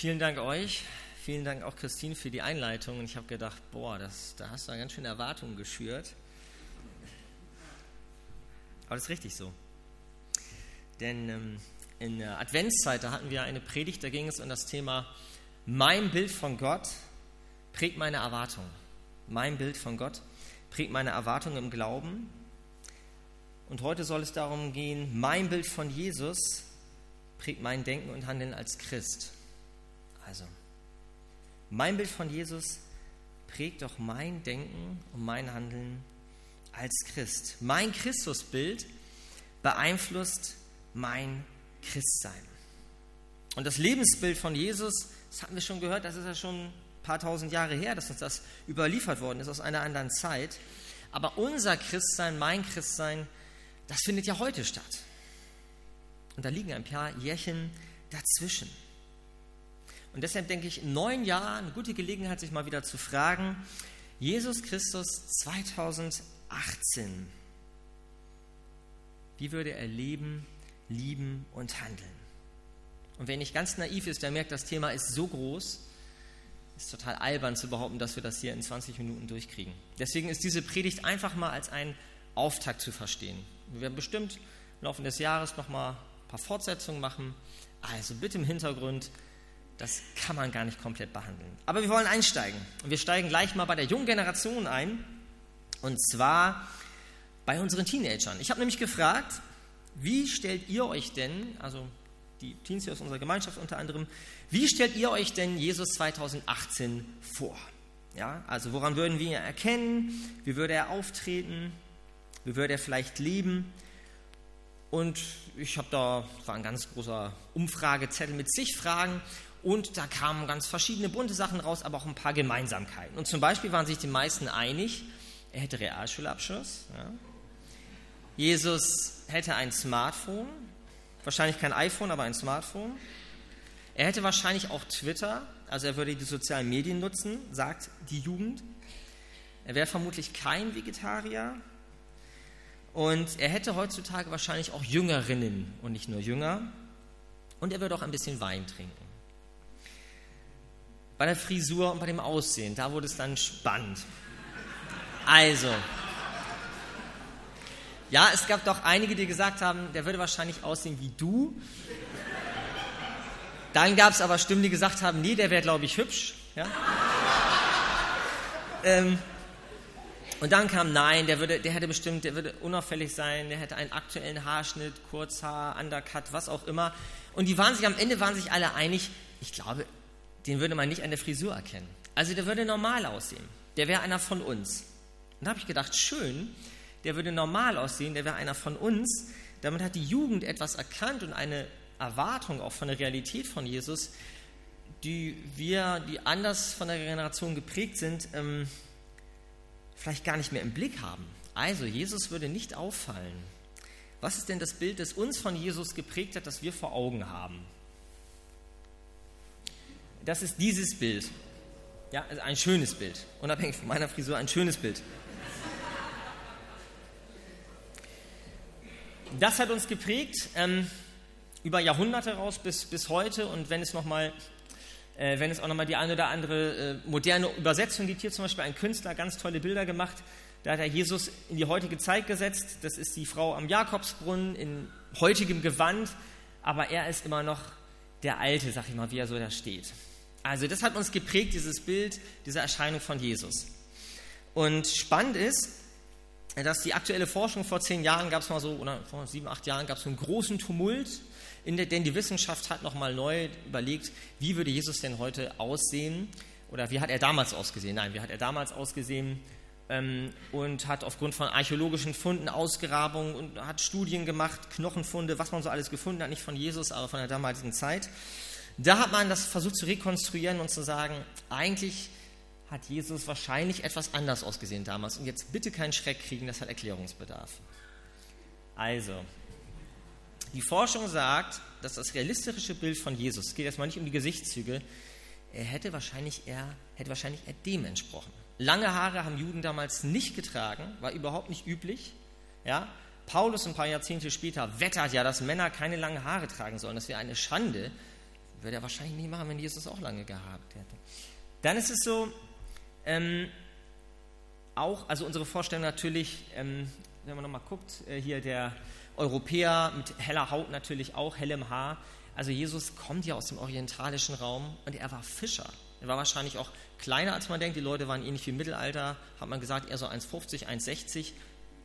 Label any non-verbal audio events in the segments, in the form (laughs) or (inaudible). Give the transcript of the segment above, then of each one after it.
Vielen Dank euch. Vielen Dank auch Christine für die Einleitung. Und ich habe gedacht, boah, das, da hast du ganz schön Erwartungen geschürt. Aber das ist richtig so. Denn ähm, in der Adventszeit, da hatten wir eine Predigt, da ging es um das Thema Mein Bild von Gott prägt meine Erwartung. Mein Bild von Gott prägt meine Erwartung im Glauben. Und heute soll es darum gehen, mein Bild von Jesus prägt mein Denken und Handeln als Christ. Also, mein Bild von Jesus prägt doch mein Denken und mein Handeln als Christ. Mein Christusbild beeinflusst mein Christsein. Und das Lebensbild von Jesus, das hatten wir schon gehört, das ist ja schon ein paar tausend Jahre her, dass uns das überliefert worden ist aus einer anderen Zeit. Aber unser Christsein, mein Christsein, das findet ja heute statt. Und da liegen ein paar Jährchen dazwischen. Und deshalb denke ich, im neuen Jahr eine gute Gelegenheit, sich mal wieder zu fragen, Jesus Christus 2018, wie würde er leben, lieben und handeln? Und wer nicht ganz naiv ist, der merkt, das Thema ist so groß, ist total albern zu behaupten, dass wir das hier in 20 Minuten durchkriegen. Deswegen ist diese Predigt einfach mal als ein Auftakt zu verstehen. Wir werden bestimmt im Laufe des Jahres nochmal ein paar Fortsetzungen machen. Also bitte im Hintergrund, das kann man gar nicht komplett behandeln. Aber wir wollen einsteigen. Und wir steigen gleich mal bei der jungen Generation ein. Und zwar bei unseren Teenagern. Ich habe nämlich gefragt, wie stellt ihr euch denn, also die Teens hier aus unserer Gemeinschaft unter anderem, wie stellt ihr euch denn Jesus 2018 vor? Ja, also woran würden wir ihn erkennen? Wie würde er auftreten? Wie würde er vielleicht leben? Und ich habe da, war ein ganz großer Umfragezettel mit zig Fragen und da kamen ganz verschiedene bunte Sachen raus, aber auch ein paar Gemeinsamkeiten. Und zum Beispiel waren sich die meisten einig, er hätte Realschulabschluss. Ja. Jesus hätte ein Smartphone, wahrscheinlich kein iPhone, aber ein Smartphone. Er hätte wahrscheinlich auch Twitter, also er würde die sozialen Medien nutzen, sagt die Jugend. Er wäre vermutlich kein Vegetarier. Und er hätte heutzutage wahrscheinlich auch Jüngerinnen und nicht nur Jünger. Und er würde auch ein bisschen Wein trinken. Bei der Frisur und bei dem Aussehen, da wurde es dann spannend. Also, ja, es gab doch einige, die gesagt haben, der würde wahrscheinlich aussehen wie du. Dann gab es aber Stimmen, die gesagt haben, nee, der wäre, glaube ich, hübsch. Ja? ähm, und dann kam, nein, der, würde, der hätte bestimmt, der würde unauffällig sein, der hätte einen aktuellen Haarschnitt, Kurzhaar, Undercut, was auch immer. Und die waren sich, am Ende waren sich alle einig, ich glaube, den würde man nicht an der Frisur erkennen. Also der würde normal aussehen. Der wäre einer von uns. Und da habe ich gedacht, schön, der würde normal aussehen, der wäre einer von uns. Damit hat die Jugend etwas erkannt und eine Erwartung auch von der Realität von Jesus, die wir, die anders von der Generation geprägt sind, ähm, vielleicht gar nicht mehr im Blick haben. Also, Jesus würde nicht auffallen. Was ist denn das Bild, das uns von Jesus geprägt hat, das wir vor Augen haben? Das ist dieses Bild. Ja, also ein schönes Bild. Unabhängig von meiner Frisur, ein schönes Bild. das hat uns geprägt ähm, über Jahrhunderte raus bis, bis heute. Und wenn es nochmal äh, wenn es auch nochmal die eine oder andere äh, moderne Übersetzung gibt, hier zum Beispiel ein Künstler ganz tolle Bilder gemacht, da hat er Jesus in die heutige Zeit gesetzt. Das ist die Frau am Jakobsbrunnen in heutigem Gewand, aber er ist immer noch der Alte, sag ich mal, wie er so da steht. Also das hat uns geprägt, dieses Bild, diese Erscheinung von Jesus. Und spannend ist, dass die aktuelle Forschung vor zehn Jahren gab es mal so, oder vor sieben, acht Jahren gab es so einen großen Tumult, der, denn die Wissenschaft hat nochmal neu überlegt, wie würde Jesus denn heute aussehen oder wie hat er damals ausgesehen? Nein, wie hat er damals ausgesehen? Ähm, und hat aufgrund von archäologischen Funden, Ausgrabungen und hat Studien gemacht, Knochenfunde, was man so alles gefunden hat, nicht von Jesus, aber von der damaligen Zeit. Da hat man das versucht zu rekonstruieren und zu sagen, eigentlich hat Jesus wahrscheinlich etwas anders ausgesehen damals. Und jetzt bitte keinen Schreck kriegen, das hat Erklärungsbedarf. Also, die Forschung sagt, dass das realistische Bild von Jesus, es geht erstmal nicht um die Gesichtszüge, er hätte wahrscheinlich eher, hätte wahrscheinlich eher dem entsprochen. Lange Haare haben Juden damals nicht getragen, war überhaupt nicht üblich. Ja? Paulus ein paar Jahrzehnte später wettert ja, dass Männer keine langen Haare tragen sollen. Das wäre eine Schande Würde er wahrscheinlich nicht machen, wenn Jesus auch lange gehabt hätte. Dann ist es so, ähm, auch, also unsere Vorstellung natürlich, ähm, wenn man nochmal guckt, äh, hier der Europäer mit heller Haut natürlich auch, hellem Haar. Also Jesus kommt ja aus dem orientalischen Raum und er war Fischer. Er war wahrscheinlich auch kleiner, als man denkt. Die Leute waren ähnlich wie im Mittelalter, hat man gesagt, eher so 1,50, 1,60.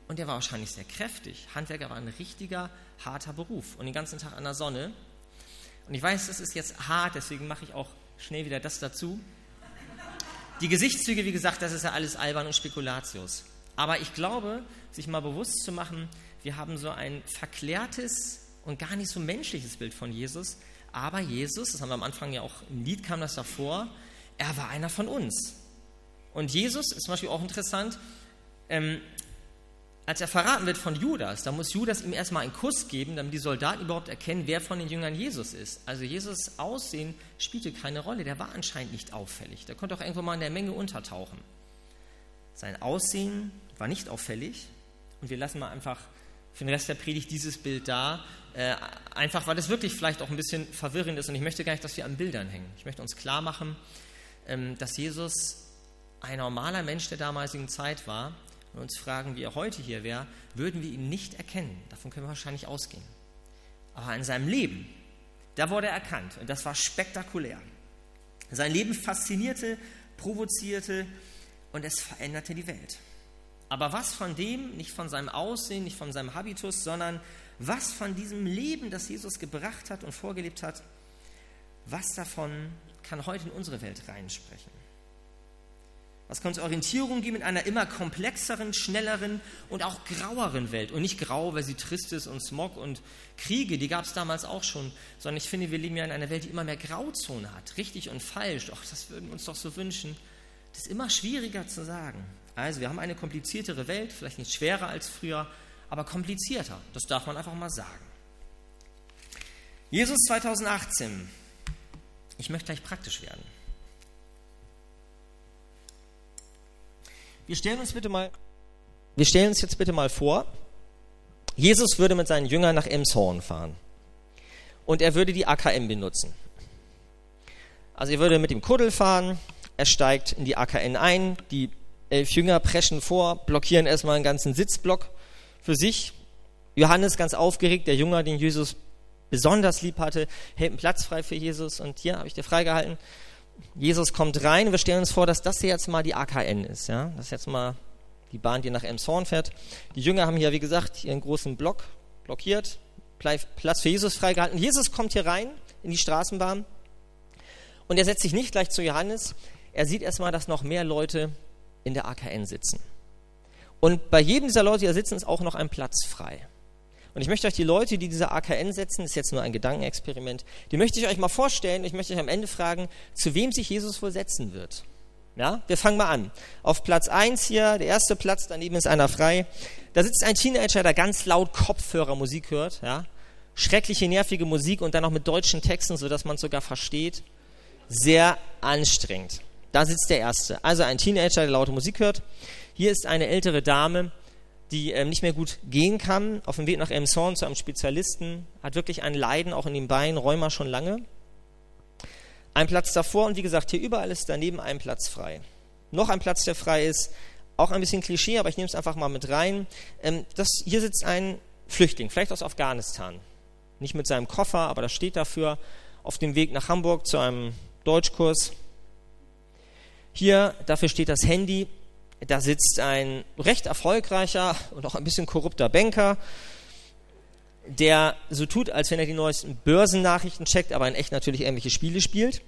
Und er war wahrscheinlich sehr kräftig. Handwerker war ein richtiger, harter Beruf und den ganzen Tag an der Sonne. Und ich weiß, das ist jetzt hart, deswegen mache ich auch schnell wieder das dazu. Die Gesichtszüge, wie gesagt, das ist ja alles albern und Spekulatius. Aber ich glaube, sich mal bewusst zu machen, wir haben so ein verklärtes und gar nicht so menschliches Bild von Jesus. Aber Jesus, das haben wir am Anfang ja auch im Lied kam das davor, er war einer von uns. Und Jesus ist zum Beispiel auch interessant, ähm, als er verraten wird von Judas, da muss Judas ihm erstmal einen Kuss geben, damit die Soldaten überhaupt erkennen, wer von den Jüngern Jesus ist. Also Jesus Aussehen spielte keine Rolle, der war anscheinend nicht auffällig. Der konnte auch irgendwo mal in der Menge untertauchen. Sein Aussehen war nicht auffällig und wir lassen mal einfach für den Rest der Predigt dieses Bild da, äh, einfach weil es wirklich vielleicht auch ein bisschen verwirrend ist und ich möchte gar nicht, dass wir an Bildern hängen. Ich möchte uns klar machen, ähm, dass Jesus ein normaler Mensch der damaligen Zeit war, und uns fragen, wie er heute hier wäre, würden wir ihn nicht erkennen. Davon können wir wahrscheinlich ausgehen. Aber in seinem Leben, da wurde er erkannt und das war spektakulär. Sein Leben faszinierte, provozierte und es veränderte die Welt. Aber was von dem, nicht von seinem Aussehen, nicht von seinem Habitus, sondern was von diesem Leben, das Jesus gebracht hat und vorgelebt hat, was davon kann heute in unsere Welt reinsprechen? Was kann uns Orientierung geben in einer immer komplexeren, schnelleren und auch graueren Welt. Und nicht grau, weil sie trist ist und Smog und Kriege, die gab es damals auch schon, sondern ich finde, wir leben ja in einer Welt, die immer mehr Grauzone hat. Richtig und falsch. Ach, das würden wir uns doch so wünschen. Das ist immer schwieriger zu sagen. Also, wir haben eine kompliziertere Welt, vielleicht nicht schwerer als früher, aber komplizierter. Das darf man einfach mal sagen. Jesus 2018. Ich möchte gleich praktisch werden. Wir stellen uns bitte mal, wir stellen uns jetzt bitte mal vor, Jesus würde mit seinen Jüngern nach Emshorn fahren und er würde die AKM benutzen. Also er würde mit dem Kuddel fahren, er steigt in die AKN ein, die elf Jünger preschen vor, blockieren erstmal einen ganzen Sitzblock für sich. Johannes ganz aufgeregt, der Jünger, den Jesus besonders lieb hatte, hält einen Platz frei für Jesus und hier habe ich dir freigehalten. Jesus kommt rein. Wir stellen uns vor, dass das hier jetzt mal die AKN ist. Ja? Das ist jetzt mal die Bahn, die nach Emshorn fährt. Die Jünger haben hier, wie gesagt, ihren großen Block blockiert, Platz für Jesus freigehalten. Jesus kommt hier rein in die Straßenbahn und er setzt sich nicht gleich zu Johannes. Er sieht erstmal, dass noch mehr Leute in der AKN sitzen. Und bei jedem dieser Leute, die da sitzen, ist auch noch ein Platz frei. Und ich möchte euch die Leute, die diese AKN setzen, ist jetzt nur ein Gedankenexperiment, die möchte ich euch mal vorstellen. Ich möchte euch am Ende fragen, zu wem sich Jesus wohl setzen wird. Ja, wir fangen mal an. Auf Platz 1 hier, der erste Platz, daneben ist einer frei. Da sitzt ein Teenager, der ganz laut Kopfhörer Musik hört. Ja? Schreckliche, nervige Musik und dann auch mit deutschen Texten, sodass man es sogar versteht. Sehr anstrengend. Da sitzt der erste. Also ein Teenager, der laute Musik hört. Hier ist eine ältere Dame, die ähm, nicht mehr gut gehen kann, auf dem Weg nach Elmshorn zu einem Spezialisten, hat wirklich ein Leiden auch in den Beinen, Rheuma schon lange. Ein Platz davor und wie gesagt, hier überall ist daneben ein Platz frei. Noch ein Platz, der frei ist, auch ein bisschen Klischee, aber ich nehme es einfach mal mit rein. Ähm, das, hier sitzt ein Flüchtling, vielleicht aus Afghanistan. Nicht mit seinem Koffer, aber das steht dafür, auf dem Weg nach Hamburg zu einem Deutschkurs. Hier, dafür steht das Handy, da sitzt ein recht erfolgreicher und auch ein bisschen korrupter Banker, der so tut, als wenn er die neuesten Börsennachrichten checkt, aber in echt natürlich irgendwelche Spiele spielt.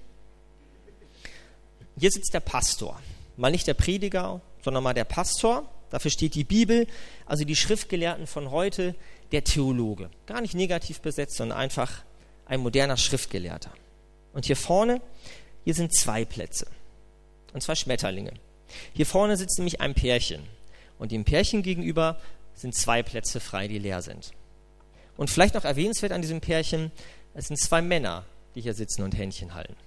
Hier sitzt der Pastor. Mal nicht der Prediger, sondern mal der Pastor. Dafür steht die Bibel, also die Schriftgelehrten von heute, der Theologe. Gar nicht negativ besetzt, sondern einfach ein moderner Schriftgelehrter. Und hier vorne, hier sind zwei Plätze. Und zwei Schmetterlinge. Hier vorne sitzt nämlich ein Pärchen. Und dem Pärchen gegenüber sind zwei Plätze frei, die leer sind. Und vielleicht noch erwähnenswert an diesem Pärchen, es sind zwei Männer, die hier sitzen und Händchen halten.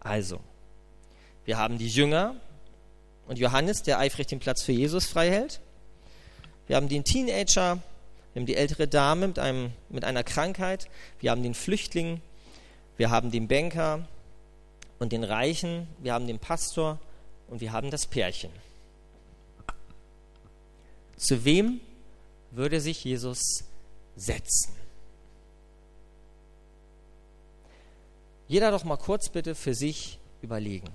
Also, wir haben die Jünger und Johannes, der eifrig den Platz für Jesus frei hält. Wir haben den Teenager, wir haben die ältere Dame mit, einem, mit einer Krankheit. Wir haben den Flüchtling wir haben den Banker und den Reichen, wir haben den Pastor und wir haben das Pärchen. Zu wem würde sich Jesus setzen? Jeder doch mal kurz bitte für sich überlegen.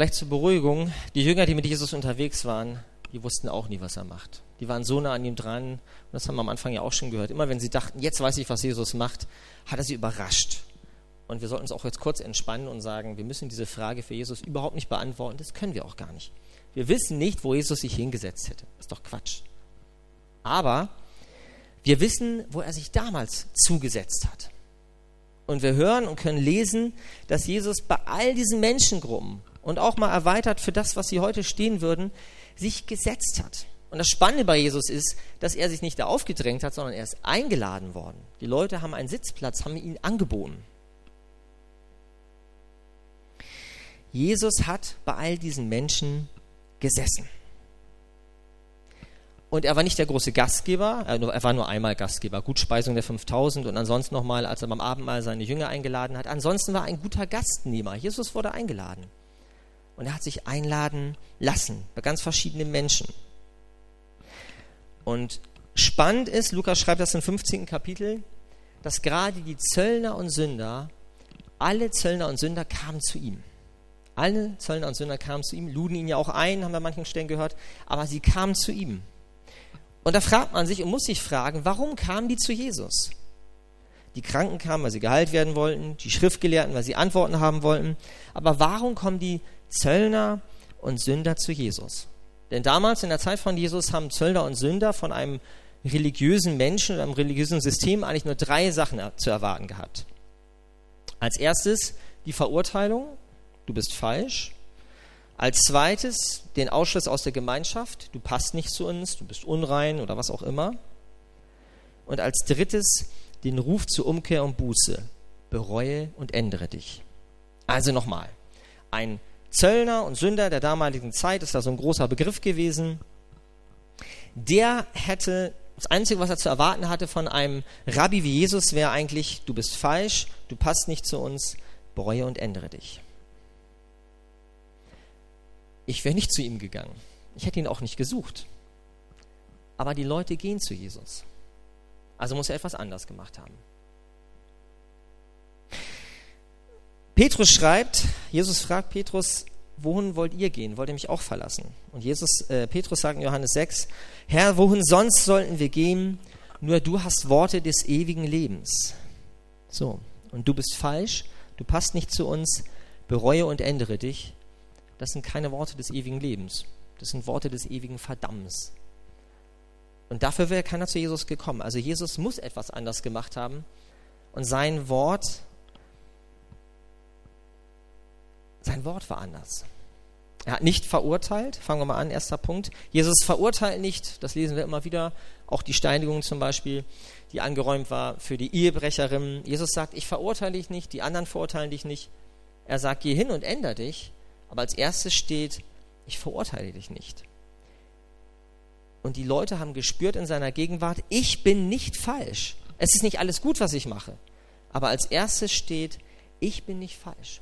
Vielleicht zur Beruhigung, die Jünger, die mit Jesus unterwegs waren, die wussten auch nie, was er macht. Die waren so nah an ihm dran, und das haben wir am Anfang ja auch schon gehört. Immer wenn sie dachten, jetzt weiß ich, was Jesus macht, hat er sie überrascht. Und wir sollten uns auch jetzt kurz entspannen und sagen, wir müssen diese Frage für Jesus überhaupt nicht beantworten. Das können wir auch gar nicht. Wir wissen nicht, wo Jesus sich hingesetzt hätte. Das ist doch Quatsch. Aber wir wissen, wo er sich damals zugesetzt hat. Und wir hören und können lesen, dass Jesus bei all diesen Menschengruppen, und auch mal erweitert für das, was sie heute stehen würden, sich gesetzt hat. Und das Spannende bei Jesus ist, dass er sich nicht da aufgedrängt hat, sondern er ist eingeladen worden. Die Leute haben einen Sitzplatz, haben ihn angeboten. Jesus hat bei all diesen Menschen gesessen. Und er war nicht der große Gastgeber, er war nur einmal Gastgeber, Gutspeisung der 5000 und ansonsten nochmal, als er beim Abendmahl seine Jünger eingeladen hat. Ansonsten war er ein guter Gastnehmer. Jesus wurde eingeladen. Und er hat sich einladen lassen bei ganz verschiedenen Menschen. Und spannend ist, Lukas schreibt das im 15. Kapitel, dass gerade die Zöllner und Sünder, alle Zöllner und Sünder kamen zu ihm. Alle Zöllner und Sünder kamen zu ihm, luden ihn ja auch ein, haben wir an manchen Stellen gehört, aber sie kamen zu ihm. Und da fragt man sich und muss sich fragen, warum kamen die zu Jesus? Die Kranken kamen, weil sie geheilt werden wollten, die Schriftgelehrten, weil sie Antworten haben wollten. Aber warum kommen die Zöllner und Sünder zu Jesus. Denn damals in der Zeit von Jesus haben Zöllner und Sünder von einem religiösen Menschen oder einem religiösen System eigentlich nur drei Sachen zu erwarten gehabt. Als erstes die Verurteilung, du bist falsch. Als zweites den Ausschluss aus der Gemeinschaft, du passt nicht zu uns, du bist unrein oder was auch immer. Und als drittes den Ruf zur Umkehr und Buße, bereue und ändere dich. Also nochmal, ein Zöllner und Sünder der damaligen Zeit, ist da so ein großer Begriff gewesen, der hätte, das Einzige, was er zu erwarten hatte von einem Rabbi wie Jesus, wäre eigentlich, du bist falsch, du passt nicht zu uns, bereue und ändere dich. Ich wäre nicht zu ihm gegangen. Ich hätte ihn auch nicht gesucht. Aber die Leute gehen zu Jesus. Also muss er etwas anders gemacht haben. Petrus schreibt, Jesus fragt Petrus, wohin wollt ihr gehen? Wollt ihr mich auch verlassen? Und Jesus, äh, Petrus sagt in Johannes 6, Herr, wohin sonst sollten wir gehen? Nur du hast Worte des ewigen Lebens. So, und du bist falsch, du passt nicht zu uns, bereue und ändere dich. Das sind keine Worte des ewigen Lebens. Das sind Worte des ewigen Verdammens. Und dafür wäre keiner zu Jesus gekommen. Also Jesus muss etwas anders gemacht haben. Und sein Wort sein Wort war anders. Er hat nicht verurteilt, fangen wir mal an, erster Punkt. Jesus verurteilt nicht, das lesen wir immer wieder, auch die Steinigung zum Beispiel, die angeräumt war für die Ehebrecherin. Jesus sagt, ich verurteile dich nicht, die anderen verurteilen dich nicht. Er sagt, geh hin und änder dich, aber als erstes steht, ich verurteile dich nicht. Und die Leute haben gespürt in seiner Gegenwart, ich bin nicht falsch. Es ist nicht alles gut, was ich mache. Aber als erstes steht, ich bin nicht falsch.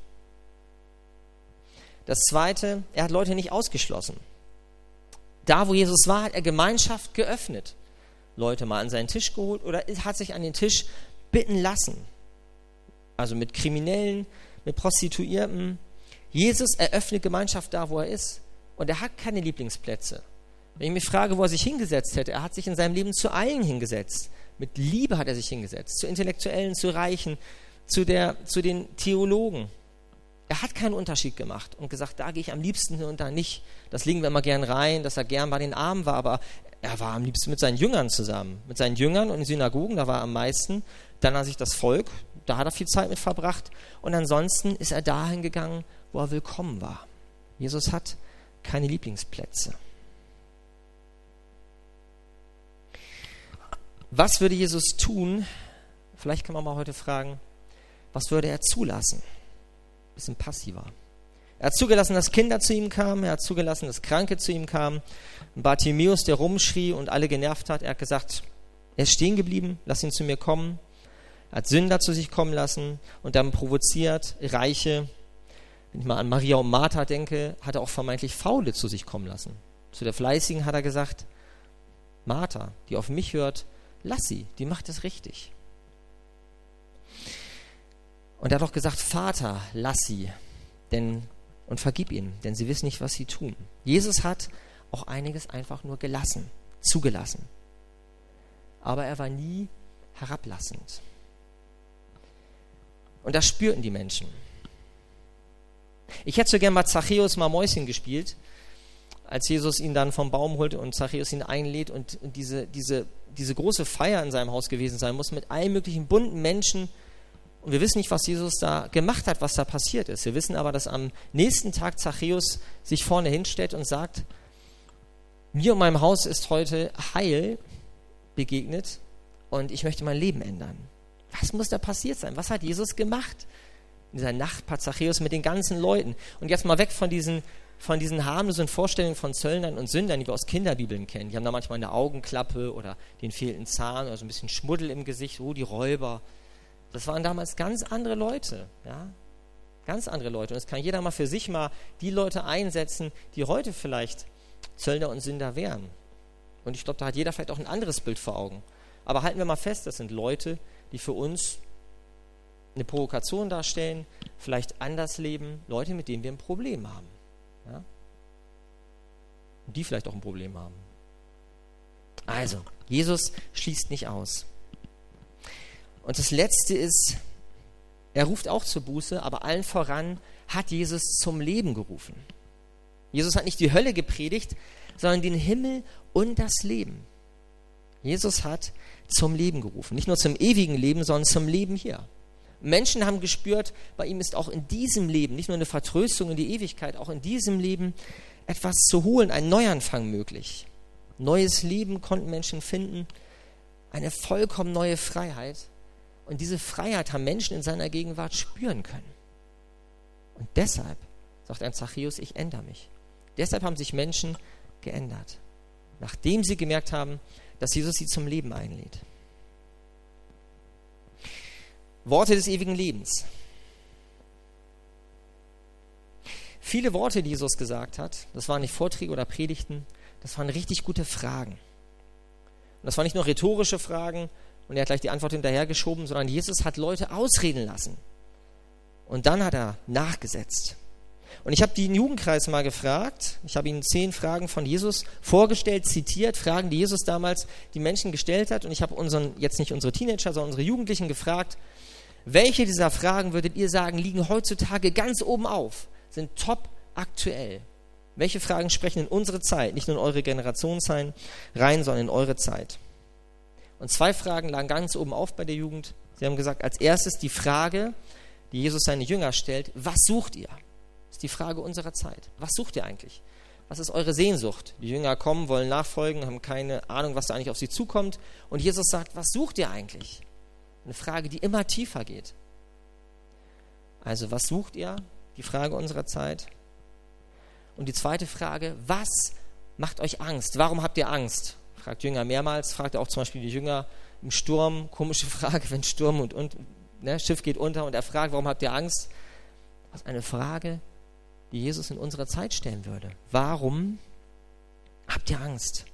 Das Zweite, er hat Leute nicht ausgeschlossen. Da, wo Jesus war, hat er Gemeinschaft geöffnet. Leute mal an seinen Tisch geholt oder hat sich an den Tisch bitten lassen. Also mit Kriminellen, mit Prostituierten. Jesus eröffnet Gemeinschaft da, wo er ist. Und er hat keine Lieblingsplätze. Wenn ich mich frage, wo er sich hingesetzt hätte, er hat sich in seinem Leben zu allen hingesetzt. Mit Liebe hat er sich hingesetzt. Zu Intellektuellen, zu Reichen, zu, der, zu den Theologen. Er hat keinen Unterschied gemacht und gesagt, da gehe ich am liebsten hin und da nicht. Das legen wir immer gern rein, dass er gern bei den Armen war, aber er war am liebsten mit seinen Jüngern zusammen. Mit seinen Jüngern und in Synagogen, da war er am meisten. Dann hat sich das Volk, da hat er viel Zeit mit verbracht. Und ansonsten ist er dahin gegangen, wo er willkommen war. Jesus hat keine Lieblingsplätze. Was würde Jesus tun? Vielleicht kann man mal heute fragen, was würde er zulassen? Bisschen passiver. Er hat zugelassen, dass Kinder zu ihm kamen. Er hat zugelassen, dass Kranke zu ihm kamen. Bartimäus, der rumschrie und alle genervt hat, er hat gesagt, er ist stehen geblieben, lass ihn zu mir kommen. Er hat Sünder zu sich kommen lassen und dann provoziert Reiche. Wenn ich mal an Maria und Martha denke, hat er auch vermeintlich Faule zu sich kommen lassen. Zu der Fleißigen hat er gesagt, Martha, die auf mich hört, lass sie, die macht es richtig. Und er hat auch gesagt, Vater, lass sie, denn und vergib ihnen, denn sie wissen nicht, was sie tun. Jesus hat auch einiges einfach nur gelassen, zugelassen. Aber er war nie herablassend. Und das spürten die Menschen. Ich hätte so gern mal Zachäus mal Mäuschen gespielt, als Jesus ihn dann vom Baum holt und Zachäus ihn einlädt und diese, diese, diese große Feier in seinem Haus gewesen sein muss mit allen möglichen bunten Menschen, und wir wissen nicht, was Jesus da gemacht hat, was da passiert ist. Wir wissen aber, dass am nächsten Tag Zachäus sich vorne hinstellt und sagt, mir und meinem Haus ist heute Heil begegnet und ich möchte mein Leben ändern. Was muss da passiert sein? Was hat Jesus gemacht? In dieser Nacht Zachäus mit den ganzen Leuten. Und jetzt mal weg von diesen, von diesen harmlosen Vorstellungen von Zöllnern und Sündern, die wir aus Kinderbibeln kennen. Die haben da manchmal eine Augenklappe oder den fehlenden Zahn oder so ein bisschen Schmuddel im Gesicht. Oh, die Räuber. Das waren damals ganz andere Leute, ja, ganz andere Leute. Und es kann jeder mal für sich mal die Leute einsetzen, die heute vielleicht Zöllner und Sünder wären. Und ich glaube, da hat jeder vielleicht auch ein anderes Bild vor Augen. Aber halten wir mal fest, das sind Leute, die für uns eine Provokation darstellen, vielleicht anders leben, Leute, mit denen wir ein Problem haben. Ja? Und die vielleicht auch ein Problem haben. Also, Jesus schließt nicht aus. Und das Letzte ist, er ruft auch zur Buße, aber allen voran hat Jesus zum Leben gerufen. Jesus hat nicht die Hölle gepredigt, sondern den Himmel und das Leben. Jesus hat zum Leben gerufen. Nicht nur zum ewigen Leben, sondern zum Leben hier. Menschen haben gespürt, bei ihm ist auch in diesem Leben, nicht nur eine Vertröstung in die Ewigkeit, auch in diesem Leben etwas zu holen, ein Neuanfang möglich. Neues Leben konnten Menschen finden, eine vollkommen neue Freiheit. Und diese Freiheit haben Menschen in seiner Gegenwart spüren können. Und deshalb sagt ein Zachäus, ich ändere mich. Deshalb haben sich Menschen geändert, nachdem sie gemerkt haben, dass Jesus sie zum Leben einlädt. Worte des ewigen Lebens. Viele Worte, die Jesus gesagt hat, das waren nicht Vorträge oder Predigten, das waren richtig gute Fragen. Und das waren nicht nur rhetorische Fragen, und er hat gleich die Antwort hinterhergeschoben, sondern Jesus hat Leute ausreden lassen. Und dann hat er nachgesetzt. Und ich habe den Jugendkreis mal gefragt, ich habe ihnen zehn Fragen von Jesus vorgestellt, zitiert, Fragen, die Jesus damals die Menschen gestellt hat. Und ich habe unseren, jetzt nicht unsere Teenager, sondern unsere Jugendlichen gefragt, welche dieser Fragen würdet ihr sagen, liegen heutzutage ganz oben auf, sind top aktuell? Welche Fragen sprechen in unsere Zeit, nicht nur in eure Generation rein, sondern in eure Zeit? Und zwei Fragen lagen ganz oben auf bei der Jugend. Sie haben gesagt, als erstes die Frage, die Jesus seine Jünger stellt, was sucht ihr? Das ist die Frage unserer Zeit. Was sucht ihr eigentlich? Was ist eure Sehnsucht? Die Jünger kommen, wollen nachfolgen, haben keine Ahnung, was da eigentlich auf sie zukommt. Und Jesus sagt, was sucht ihr eigentlich? Eine Frage, die immer tiefer geht. Also, was sucht ihr? Die Frage unserer Zeit. Und die zweite Frage, was macht euch Angst? Warum habt ihr Angst? Fragt Jünger mehrmals, fragt auch zum Beispiel die Jünger im Sturm, komische (laughs) Frage, wenn Sturm und, und ne, Schiff geht unter und er fragt, warum habt ihr Angst? Das ist eine Frage, die Jesus in unserer Zeit stellen würde. Warum habt ihr Angst?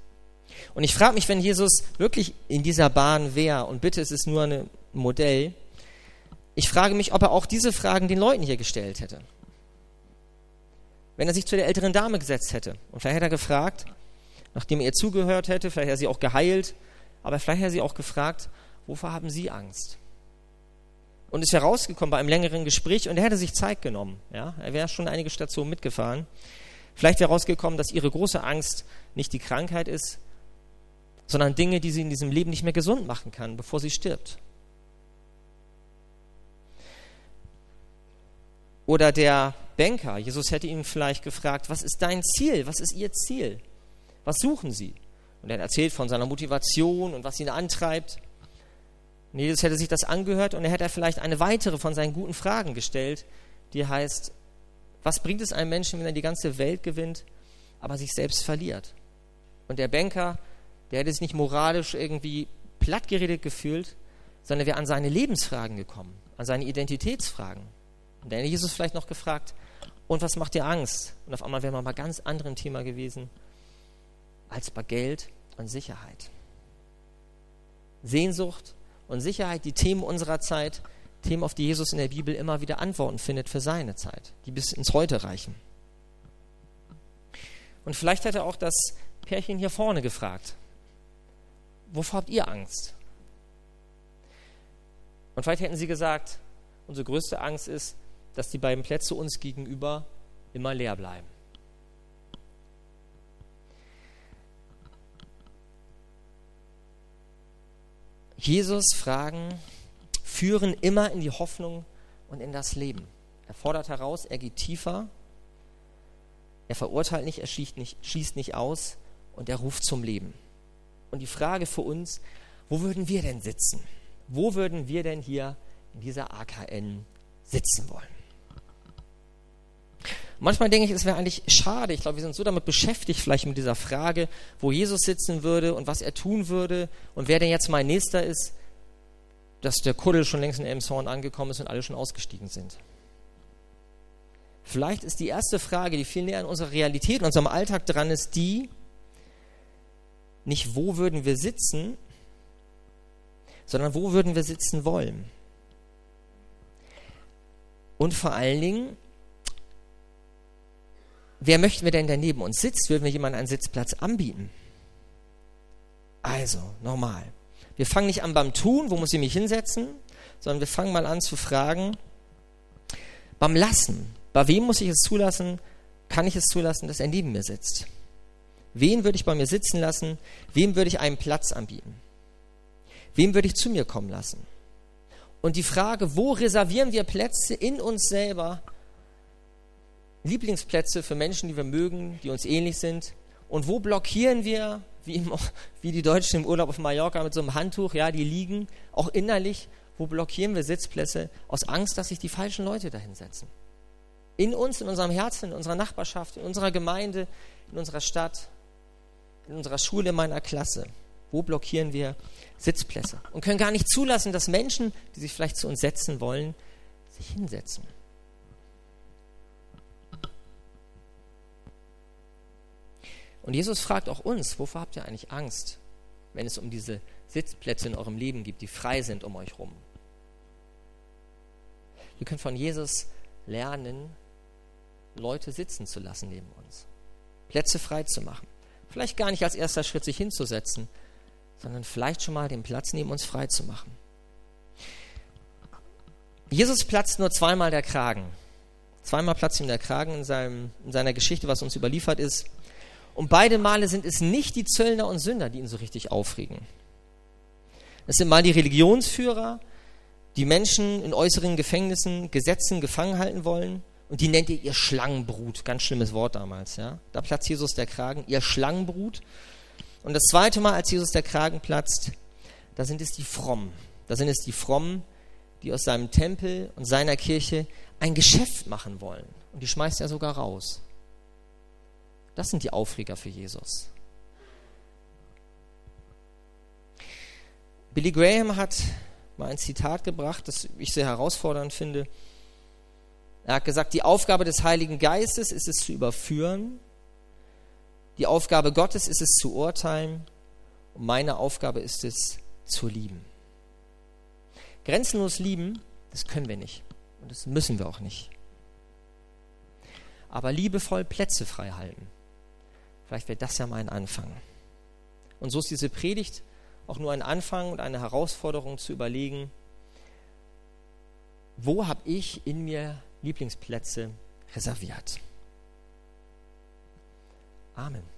Und ich frage mich, wenn Jesus wirklich in dieser Bahn wäre, und bitte, es ist nur ein Modell, ich frage mich, ob er auch diese Fragen den Leuten hier gestellt hätte. Wenn er sich zu der älteren Dame gesetzt hätte und vielleicht hätte er gefragt, nachdem er zugehört hätte, vielleicht hätte er sie auch geheilt, aber vielleicht hätte er sie auch gefragt, wovor haben Sie Angst? Und ist herausgekommen bei einem längeren Gespräch und er hätte sich Zeit genommen. Ja? Er wäre schon einige Stationen mitgefahren. Vielleicht wäre herausgekommen, dass ihre große Angst nicht die Krankheit ist, sondern Dinge, die sie in diesem Leben nicht mehr gesund machen kann, bevor sie stirbt. Oder der Banker, Jesus hätte ihn vielleicht gefragt, was ist dein Ziel? Was ist ihr Ziel? Was suchen sie? Und er erzählt von seiner Motivation und was ihn antreibt. Und Jesus hätte sich das angehört und er hätte vielleicht eine weitere von seinen guten Fragen gestellt, die heißt, was bringt es einem Menschen, wenn er die ganze Welt gewinnt, aber sich selbst verliert? Und der Banker, der hätte sich nicht moralisch irgendwie plattgeredet gefühlt, sondern wäre an seine Lebensfragen gekommen, an seine Identitätsfragen. Und dann hätte Jesus vielleicht noch gefragt, und was macht dir Angst? Und auf einmal wäre man bei ganz anderem Thema gewesen als bei Geld und Sicherheit. Sehnsucht und Sicherheit, die Themen unserer Zeit, Themen, auf die Jesus in der Bibel immer wieder Antworten findet für seine Zeit, die bis ins Heute reichen. Und vielleicht er auch das Pärchen hier vorne gefragt, wovor habt ihr Angst? Und vielleicht hätten sie gesagt, unsere größte Angst ist, dass die beiden Plätze uns gegenüber immer leer bleiben. Jesus Fragen führen immer in die Hoffnung und in das Leben. Er fordert heraus, er geht tiefer, er verurteilt nicht, er schießt nicht, schießt nicht aus und er ruft zum Leben. Und die Frage für uns, wo würden wir denn sitzen? Wo würden wir denn hier in dieser AKN sitzen wollen? Manchmal denke ich, es wäre eigentlich schade. Ich glaube, wir sind so damit beschäftigt, vielleicht mit dieser Frage, wo Jesus sitzen würde und was er tun würde und wer denn jetzt mein Nächster ist, dass der Kuddel schon längst in Elmshorn angekommen ist und alle schon ausgestiegen sind. Vielleicht ist die erste Frage, die viel näher an unserer Realität, an unserem Alltag dran ist, die, nicht wo würden wir sitzen, sondern wo würden wir sitzen wollen. Und vor allen Dingen, wer möchten wir denn, der neben uns sitzt? Würden wir jemandem einen Sitzplatz anbieten? Also, nochmal. Wir fangen nicht an beim Tun, wo muss ich mich hinsetzen, sondern wir fangen mal an zu fragen, beim Lassen, bei wem muss ich es zulassen, kann ich es zulassen, dass er neben mir sitzt? Wen würde ich bei mir sitzen lassen? Wem würde ich einen Platz anbieten? Wem würde ich zu mir kommen lassen? Und die Frage, wo reservieren wir Plätze in uns selber, Lieblingsplätze für Menschen, die wir mögen, die uns ähnlich sind? Und wo blockieren wir, wie, im, (laughs) wie die Deutschen im Urlaub auf Mallorca mit so einem Handtuch, ja, die liegen, auch innerlich, wo blockieren wir Sitzplätze aus Angst, dass sich die falschen Leute dahinsetzen? In uns, in unserem Herzen, in unserer Nachbarschaft, in unserer Gemeinde, in unserer Stadt, in unserer Schule, in meiner Klasse. Wo blockieren wir Sitzplätze? Und können gar nicht zulassen, dass Menschen, die sich vielleicht zu uns setzen wollen, sich hinsetzen. Und Jesus fragt auch uns, wovor habt ihr eigentlich Angst, wenn es um diese Sitzplätze in eurem Leben gibt, die frei sind um euch rum? Wir können von Jesus lernen, Leute sitzen zu lassen neben uns, Plätze frei zu machen. Vielleicht gar nicht als erster Schritt sich hinzusetzen, sondern vielleicht schon mal den Platz neben uns frei zu machen. Jesus platzt nur zweimal der Kragen. Zweimal platzt ihm der Kragen in, seinem, in seiner Geschichte, was uns überliefert ist. Und beide Male sind es nicht die Zöllner und Sünder, die ihn so richtig aufregen. Es sind mal die Religionsführer, die Menschen in äußeren Gefängnissen, Gesetzen gefangen halten wollen. Und die nennt ihr ihr Schlangenbrut. Ganz schlimmes Wort damals. Ja? Da platzt Jesus der Kragen, ihr Schlangenbrut. Und das zweite Mal, als Jesus der Kragen platzt, da sind es die Frommen. Da sind es die Frommen, die aus seinem Tempel und seiner Kirche ein Geschäft machen wollen. Und die schmeißt er sogar raus. Das sind die Aufreger für Jesus. Billy Graham hat mal ein Zitat gebracht, das ich sehr herausfordernd finde. Er hat gesagt, die Aufgabe des Heiligen Geistes ist es zu überführen, die Aufgabe Gottes ist es zu urteilen und meine Aufgabe ist es zu lieben. Grenzenlos lieben, das können wir nicht und das müssen wir auch nicht. Aber liebevoll Plätze frei halten, vielleicht wäre das ja mal ein Anfang. Und so ist diese Predigt auch nur ein Anfang und eine Herausforderung zu überlegen, wo habe ich in mir Lieblingsplätze reserviert? Amen.